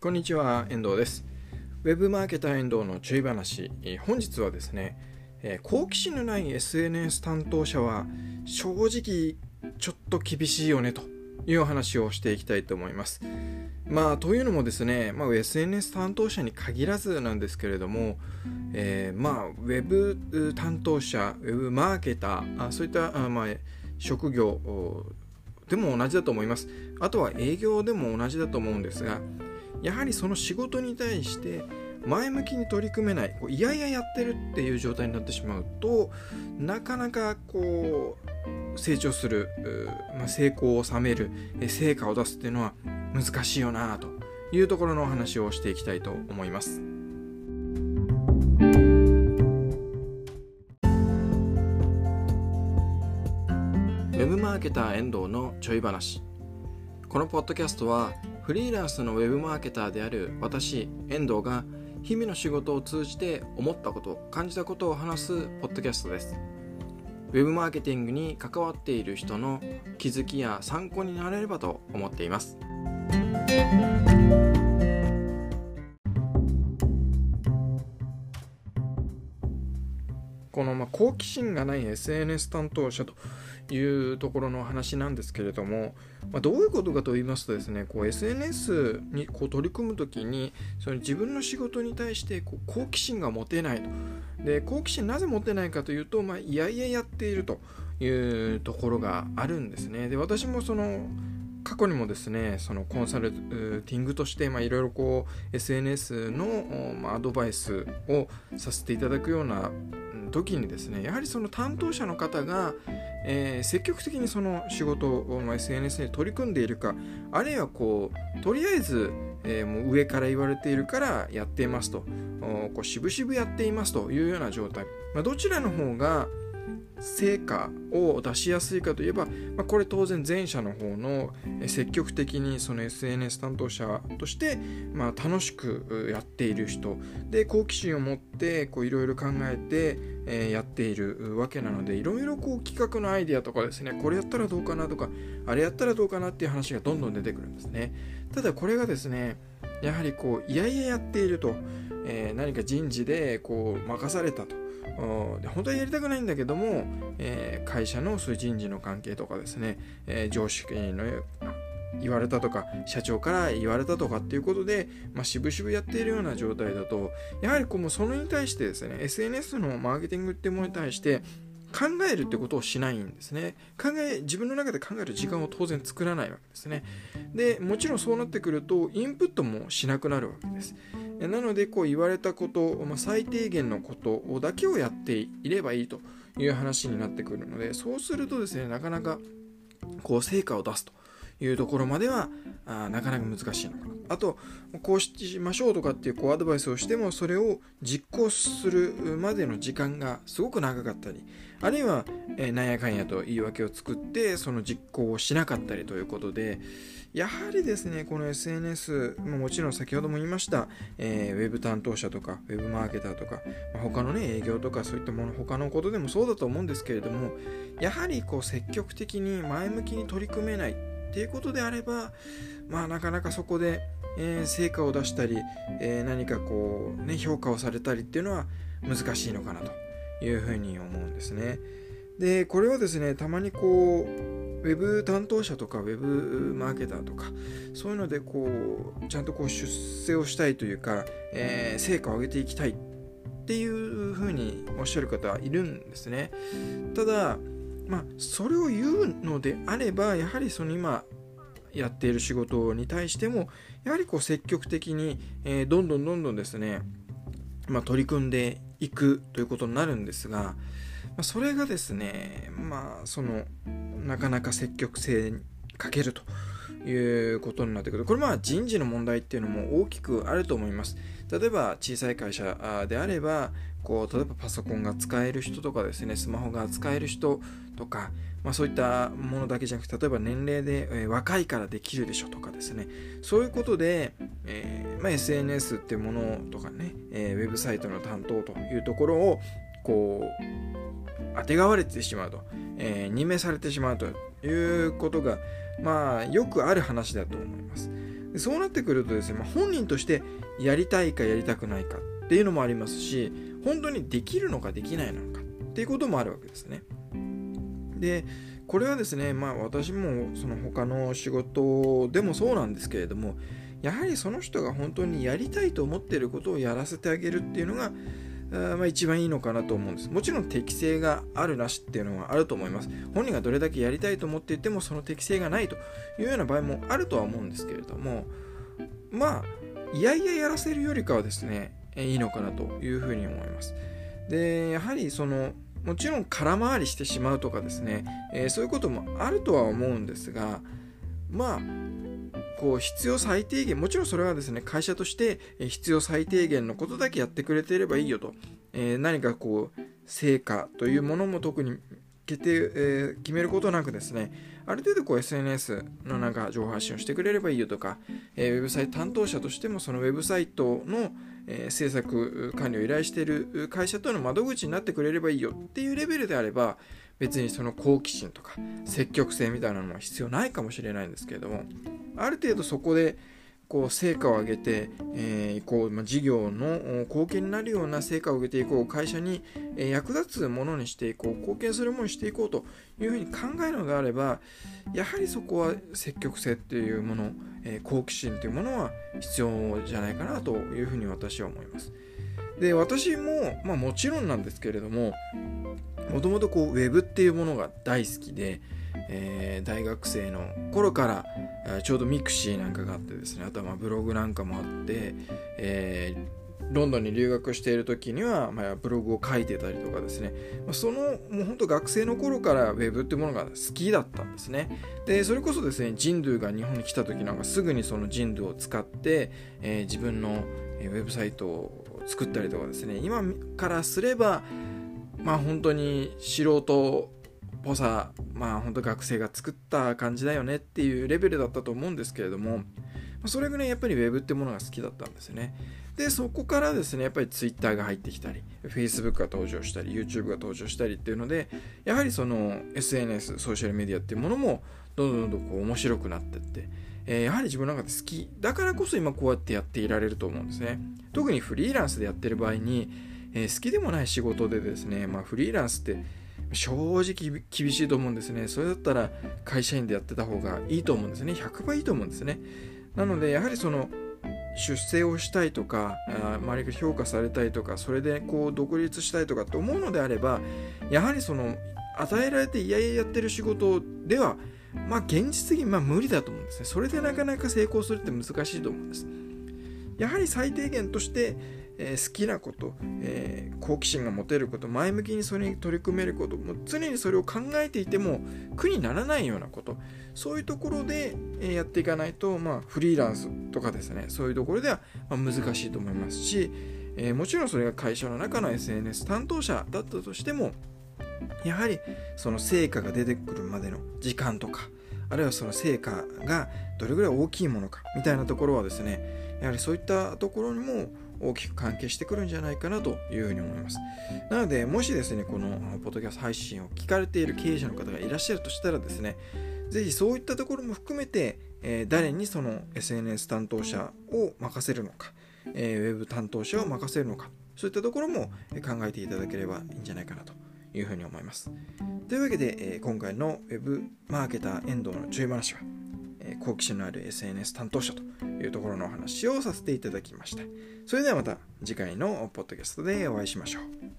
こんにちは、遠藤です。ウェブマーケター遠藤の注意話。本日はですね、好奇心のない SNS 担当者は正直ちょっと厳しいよねというお話をしていきたいと思います。まあ、というのもですね、まあ、SNS 担当者に限らずなんですけれども、えー、まあ、ウェブ担当者、ウェブマーケター、そういったあ、まあ、職業でも同じだと思います。あとは営業でも同じだと思うんですが、やはりその仕事に対して前向きに取り組めないこういやいややってるっていう状態になってしまうとなかなかこう成長する、まあ、成功を収める成果を出すっていうのは難しいよなというところのお話をしていきたいと思います。ウェブマーケター遠藤のちょい話このポッドキャストはフリーランスのウェブマーケターである私遠藤が日々の仕事を通じて思ったこと感じたことを話すポッドキャストです。ウェブマーケティングに関わっている人の気づきや参考になれればと思っています。このま好奇心がない SNS 担当者というところの話なんですけれども、まあ、どういうことかと言いますとですねこう SNS にこう取り組む時にその自分の仕事に対してこう好奇心が持てないと。で好奇心なぜ持てないかというと、まあ、いやいややっているというところがあるんですね。で私もその過去にもですねそのコンサルティングとしていろいろこう SNS のまアドバイスをさせていただくような時にですねやはりその担当者の方が、えー、積極的にその仕事を、ま SNS に取り組んでいるかあるいはこうとりあえず、えー、もう上から言われているからやっていますとこう渋々やっていますというような状態、まあ、どちらの方が成果を出しやすいかといえば、まあ、これ当然前者の方の積極的にその SNS 担当者として、まあ、楽しくやっている人。で好奇心を持っていろいろ考えて、やっているわけなのでいろいろ企画のアイデアとかですねこれやったらどうかなとかあれやったらどうかなっていう話がどんどん出てくるんですね。ただこれがですねやはりこういやいややっていると、えー、何か人事でこう任されたと。で本当はやりたくないんだけども、えー、会社のそういう人事の関係とかですね、えー、上司の言われたとか社長から言われたとかっていうことで、まあ、渋々やっているような状態だとやはりこうそれに対してですね SNS のマーケティングっていうものに対して考えるってことをしないんですね。考え自分の中で考える時間を当然作らないわけですね。でもちろんそうなってくるとインプットもしなくなるわけです。なのでこう言われたこと、まあ、最低限のことだけをやっていればいいという話になってくるのでそうするとですねなかなかこう成果を出すというところまではあなかなか難しいのかな。あとこうしましょうとかっていうこうアドバイスをしてもそれを実行するまでの時間がすごく長かったりあるいは、え、なんやかんやと言い訳を作ってその実行をしなかったりということでやはりですねこの SNS ももちろん先ほども言いました、えー、ウェブ担当者とかウェブマーケターとか、まあ、他のね営業とかそういったもの他のことでもそうだと思うんですけれどもやはりこう積極的に前向きに取り組めないっていうことであればまあなかなかそこで、えー、成果を出したり、えー、何かこうね評価をされたりっていうのは難しいのかなというふうに思うんですね。でこれはですねたまにこうウェブ担当者とかウェブマーケターとかそういうのでこうちゃんとこう出世をしたいというか、えー、成果を上げていきたいっていうふうにおっしゃる方はいるんですねただまあそれを言うのであればやはりその今やっている仕事に対してもやはりこう積極的に、え、どんどんどんどんですね、まあ、取り組んでいくということになるんですが、ま、それがですねまあそのなかなか積極性に欠けるということになってくる。これまあ人事の問題っていうのも大きくあると思います。例えば小さい会社であればこう例えばパソコンが使える人とかですねスマホが使える人とか、まあ、そういったものだけじゃなくて例えば年齢で、えー、若いからできるでしょとかですねそういうことで、えーまあ、SNS っていうものとかね、えー、ウェブサイトの担当というところをこうあてがわれてしまうと、えー、任命されてしまうということがまあよくある話だと思います。でそうなってくるとですね、まあ、本人としてやりたいかやりたくないかっていうのもありますし本当にできるのかできないのかっていうこともあるわけですね。でこれはですねまあ私もその他の仕事でもそうなんですけれどもやはりその人が本当にやりたいと思っていることをやらせてあげるっていうのがまあ、一番いいのかなと思うんです。もちろん適性があるなしっていうのはあると思います。本人がどれだけやりたいと思っていてもその適性がないというような場合もあるとは思うんですけれどもまあいやいややらせるよりかはですねいいのかなというふうに思います。でやはりそのもちろん空回りしてしまうとかですね、えー、そういうこともあるとは思うんですがまあこう必要最低限もちろんそれはですね会社として必要最低限のことだけやってくれていればいいよと、えー、何かこう成果というものも特に決定、えー、決めることなくですねある程度こう SNS のなんか情報発信をしてくれればいいよとか、えー、ウェブサイト担当者としてもそのウェブサイトの、えー、制作管理を依頼している会社との窓口になってくれればいいよっていうレベルであれば別にその好奇心とか積極性みたいなのは必要ないかもしれないんですけれどもある程度そこでこう成果を上げて、えー、こうま、事業の貢献になるような成果を上げていこう会社に、役立つものにしていこう貢献するものにしていこうというふうに考えるのであればやはりそこは積極性っていうもの、えー、好奇心というものは必要じゃないかなというふうに私は思います。で私も、まあ、もちろんなんですけれどももともとこうウェブっていうものが大好きで、えー、大学生の頃からちょうどミクシーなんかがあってですねあとはまブログなんかもあって、えー、ロンドンに留学している時には、まあ、ブログを書いてたりとかですね、まあ、そのもう本当学生の頃からウェブってものが好きだったんですね。でそれこそですねジンドゥが日本に来た時なんかすぐにそのジンドゥを使って、えー、自分のウェブサイトを作ったりとかですね。今からすればまあ本当に素人ぽさまあ本当学生が作った感じだよねっていうレベルだったと思うんですけれどもそれぐらいやっぱり Web ってものが好きだったんですよね。でそこからですねやっぱり Twitter が入ってきたり Facebook が登場したり YouTube が登場したりっていうのでやはりその SNS ソーシャルメディアっていうものもどんどんどんどんこう面白くなってってえ、やはり自分の中で好きだからこそ今こうやってやっていられると思うんですね。特にフリーランスでやってる場合に、えー、好きでもない仕事でですね、まあ、フリーランスって正直厳しいと思うんですねそれだったら会社員でやってた方がいいと思うんですね100倍いいと思うんですねなのでやはりその出世をしたいとか周りが評価されたいとかそれでこう独立したいとかって思うのであればやはりその与えられていやいややってる仕事ではまあ現実的にまあ無理だと思うんですね。それでなかなか成功するって難しいと思うんです。やはり最低限として、えー、好きなこと、えー、好奇心が持てること、前向きにそれに取り組めること、も常にそれを考えていても苦にならないようなこと、そういうところで、え、やっていかないと、まあ、フリーランスとかですね、そういうところでは、ま、難しいと思いますし、えもちろんそれが会社の中の SNS 担当者だったとしても、やはりその成果が出てくるまでの時間とかあるいはその成果がどれぐらい大きいものかみたいなところはですねやはりそういったところにも大きく関係してくるんじゃないかなというふうに思います。なので、もしですね、このポッドキャスト配信を聞かれている経営者の方がいらっしゃるとしたらですね、ぜひそういったところも含めて、えー、誰にその SNS 担当者を任せるのか、えー、ウェブ担当者を任せるのか、そういったところも考えていただければいいんじゃないかなというふうに思います。というわけで、え今回の Web マーケター遠藤の注意話は、好奇心のある SNS 担当者というところのお話をさせていただきました。それではまた次回のポッドキャストでお会いしましょう。